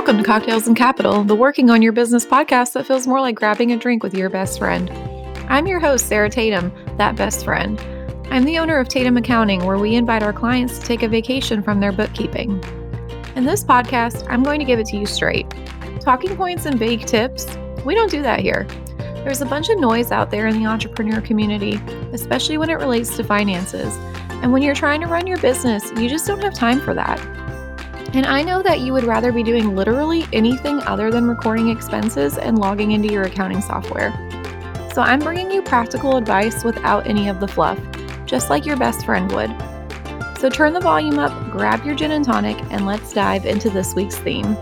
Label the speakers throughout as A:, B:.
A: Welcome to Cocktails and Capital, the working on your business podcast that feels more like grabbing a drink with your best friend. I'm your host, Sarah Tatum, that best friend. I'm the owner of Tatum Accounting, where we invite our clients to take a vacation from their bookkeeping. In this podcast, I'm going to give it to you straight. Talking points and vague tips, we don't do that here. There's a bunch of noise out there in the entrepreneur community, especially when it relates to finances. And when you're trying to run your business, you just don't have time for that. And I know that you would rather be doing literally anything other than recording expenses and logging into your accounting software. So I'm bringing you practical advice without any of the fluff, just like your best friend would. So turn the volume up, grab your gin and tonic, and let's dive into this week's theme.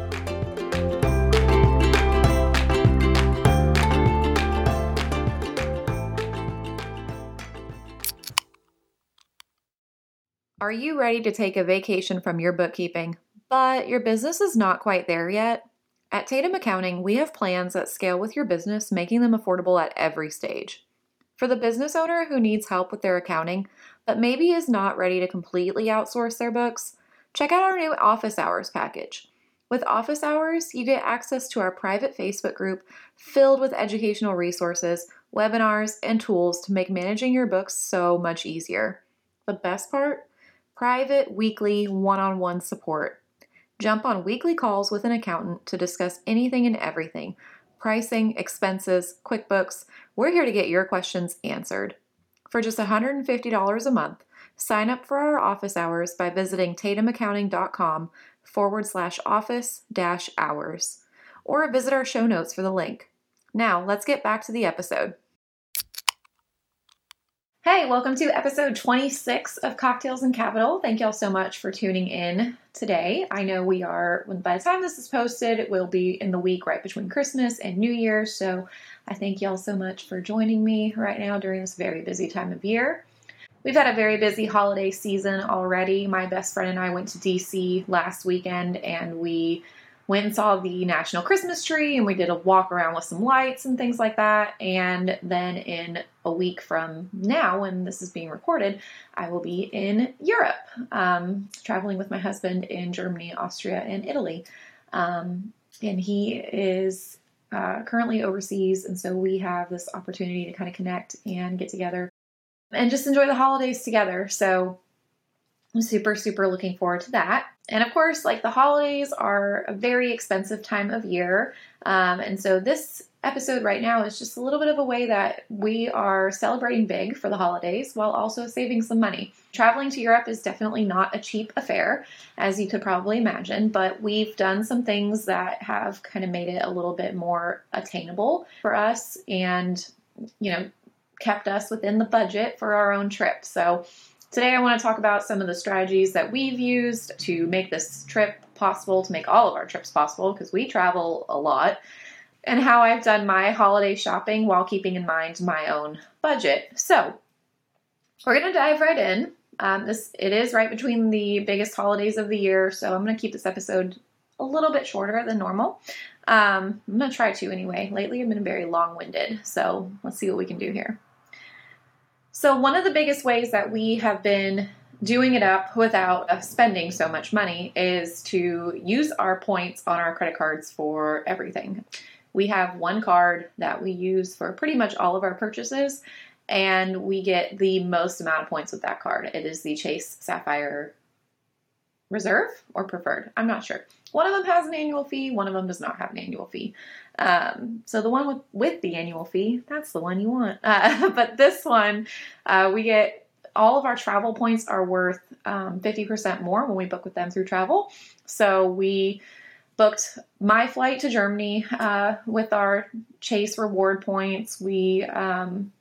A: Are you ready to take a vacation from your bookkeeping, but your business is not quite there yet? At Tatum Accounting, we have plans that scale with your business, making them affordable at every stage. For the business owner who needs help with their accounting, but maybe is not ready to completely outsource their books, check out our new Office Hours package. With Office Hours, you get access to our private Facebook group filled with educational resources, webinars, and tools to make managing your books so much easier. The best part? private, weekly, one on one support. Jump on weekly calls with an accountant to discuss anything and everything pricing, expenses, QuickBooks. We're here to get your questions answered. For just $150 a month, sign up for our office hours by visiting tatumaccounting.com forward slash office dash hours or visit our show notes for the link. Now, let's get back to the episode. Hey, welcome to episode 26 of Cocktails and Capital. Thank y'all so much for tuning in today. I know we are, by the time this is posted, it will be in the week right between Christmas and New Year. So I thank y'all so much for joining me right now during this very busy time of year. We've had a very busy holiday season already. My best friend and I went to DC last weekend and we went and saw the national Christmas tree and we did a walk around with some lights and things like that. And then in a week from now, when this is being recorded, I will be in Europe, um, traveling with my husband in Germany, Austria, and Italy. Um, and he is uh, currently overseas, and so we have this opportunity to kind of connect and get together and just enjoy the holidays together. So I'm super, super looking forward to that. And of course, like the holidays are a very expensive time of year. Um, and so this episode right now is just a little bit of a way that we are celebrating big for the holidays while also saving some money. Traveling to Europe is definitely not a cheap affair, as you could probably imagine, but we've done some things that have kind of made it a little bit more attainable for us and, you know, kept us within the budget for our own trip. So Today, I want to talk about some of the strategies that we've used to make this trip possible, to make all of our trips possible, because we travel a lot, and how I've done my holiday shopping while keeping in mind my own budget. So, we're going to dive right in. Um, this it is right between the biggest holidays of the year, so I'm going to keep this episode a little bit shorter than normal. Um, I'm going to try to anyway. Lately, I've been very long winded, so let's see what we can do here. So, one of the biggest ways that we have been doing it up without uh, spending so much money is to use our points on our credit cards for everything. We have one card that we use for pretty much all of our purchases, and we get the most amount of points with that card. It is the Chase Sapphire Reserve or Preferred. I'm not sure. One of them has an annual fee, one of them does not have an annual fee. Um, so the one with, with the annual fee, that's the one you want. Uh, but this one, uh, we get all of our travel points are worth um, 50% more when we book with them through travel. So we booked my flight to Germany uh, with our Chase reward points. We um,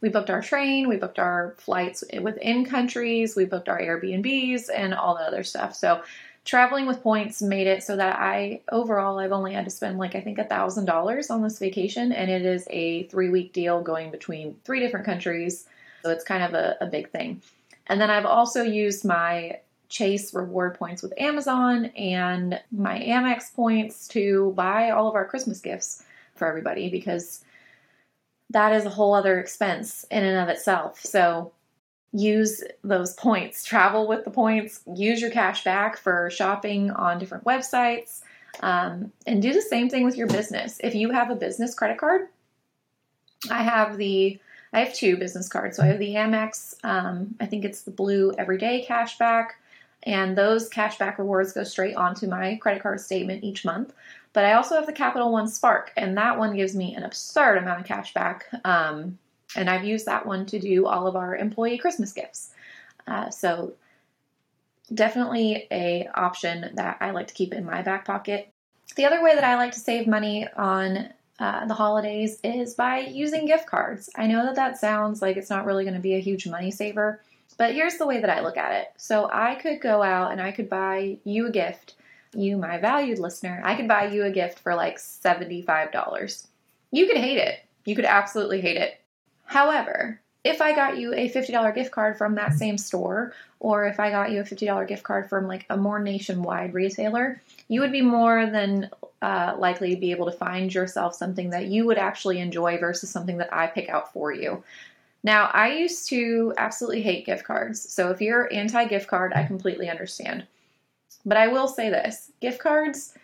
A: we booked our train, we booked our flights within countries, we booked our Airbnbs, and all the other stuff. So traveling with points made it so that I overall I've only had to spend like I think a thousand dollars on this vacation, and it is a three week deal going between three different countries, so it's kind of a, a big thing. And then I've also used my Chase reward points with Amazon and my Amex points to buy all of our Christmas gifts for everybody because that is a whole other expense in and of itself. So use those points, travel with the points, use your cash back for shopping on different websites. Um, and do the same thing with your business. If you have a business credit card, I have the I have two business cards. So I have the Amex, um, I think it's the blue everyday cashback, and those cashback rewards go straight onto my credit card statement each month. But I also have the Capital One Spark, and that one gives me an absurd amount of cash back. Um, and I've used that one to do all of our employee Christmas gifts. Uh, so definitely a option that I like to keep in my back pocket. The other way that I like to save money on uh, the holidays is by using gift cards. I know that that sounds like it's not really going to be a huge money saver, but here's the way that I look at it. So I could go out and I could buy you a gift you, my valued listener, I could buy you a gift for like $75. You could hate it. You could absolutely hate it. However, if I got you a $50 gift card from that same store, or if I got you a $50 gift card from like a more nationwide retailer, you would be more than uh, likely to be able to find yourself something that you would actually enjoy versus something that I pick out for you. Now, I used to absolutely hate gift cards. So if you're anti gift card, I completely understand. But I will say this gift cards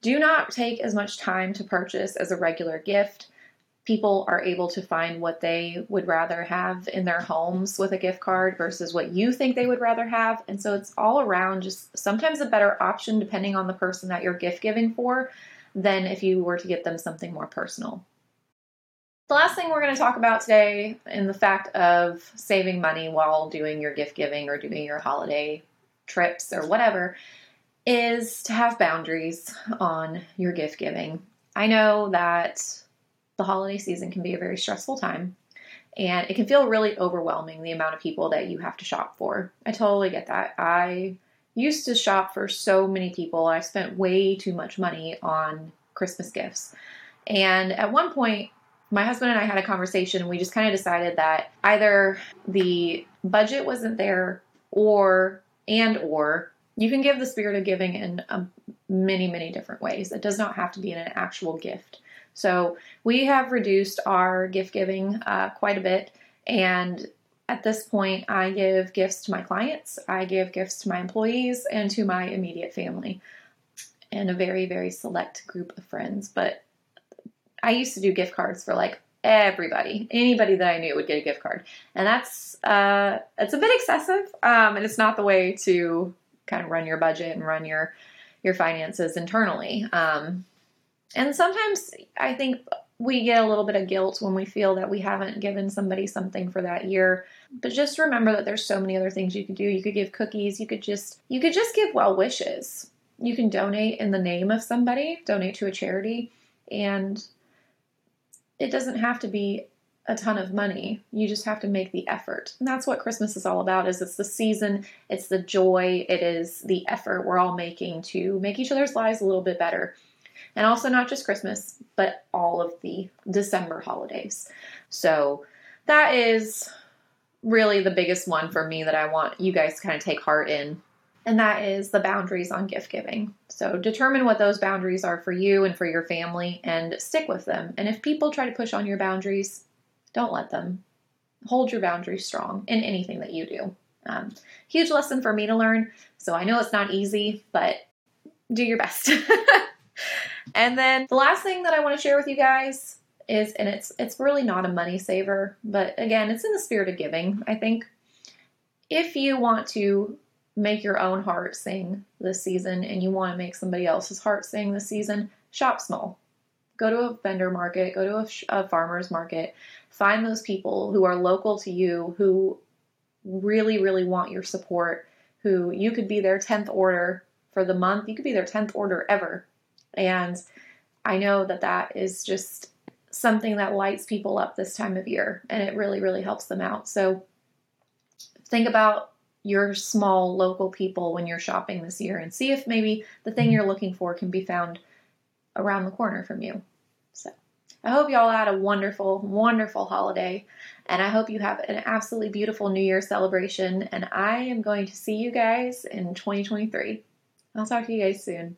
A: do not take as much time to purchase as a regular gift. People are able to find what they would rather have in their homes with a gift card versus what you think they would rather have. And so it's all around just sometimes a better option depending on the person that you're gift giving for than if you were to get them something more personal. The last thing we're going to talk about today, in the fact of saving money while doing your gift giving or doing your holiday trips or whatever, is to have boundaries on your gift giving. I know that the holiday season can be a very stressful time and it can feel really overwhelming the amount of people that you have to shop for. I totally get that. I used to shop for so many people. I spent way too much money on Christmas gifts. And at one point, my husband and I had a conversation and we just kind of decided that either the budget wasn't there or and or you can give the spirit of giving in um, many many different ways. It does not have to be in an actual gift. So we have reduced our gift giving uh, quite a bit. And at this point i give gifts to my clients i give gifts to my employees and to my immediate family and a very very select group of friends. But i used to do gift cards for like everybody, anybody that I knew would get a gift card, and that's uh, it's a bit excessive, um, and it's not the way to kind of run your budget and run your your finances internally. Um, and sometimes I think we get a little bit of guilt when we feel that we haven't given somebody something for that year. But just remember that there's so many other things you could do. You could give cookies, you could just you could just give well wishes. You can donate in the name of somebody, donate to a charity, and it doesn't have to be a ton of money. You just have to make the effort. And that's what Christmas is all about is it's the season, it's the joy, it is the effort we're all making to make each other's lives a little bit better. And also not just Christmas, but all of the December holidays. So that is really the biggest one for me that I want you guys to kind of take heart in and that is the boundaries on gift giving. So determine what those boundaries are for you and for your family and stick with them. And if people try to push on your boundaries, don't let them. Hold your boundaries strong in anything that you do. Um, huge lesson for me to learn. So I know it's not easy, but do your best. and then the last thing that I want to share with you guys is, and it's it's really not a money saver, but again, it's in the spirit of giving. I think if you want to make your own heart sing this season and you want to make somebody else's heart sing this season, shop small. Go to a vendor market, go to a, a farmer's market, find those people who are local to you who really, really want your support, who you could be their 10th order for the month, you could be their 10th order ever. And I know that that is just something that lights people up this time of year and it really, really helps them out. So think about your small local people when you're shopping this year and see if maybe the thing mm-hmm. you're looking for can be found around the corner from you. So, I hope y'all had a wonderful, wonderful holiday, and I hope you have an absolutely beautiful New Year celebration. And I am going to see you guys in 2023. I'll talk to you guys soon.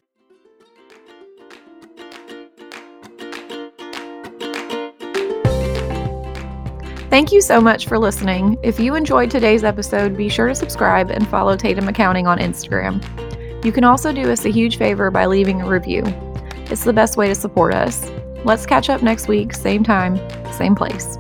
A: Thank you so much for listening. If you enjoyed today's episode, be sure to subscribe and follow Tatum Accounting on Instagram. You can also do us a huge favor by leaving a review. It's the best way to support us. Let's catch up next week, same time, same place.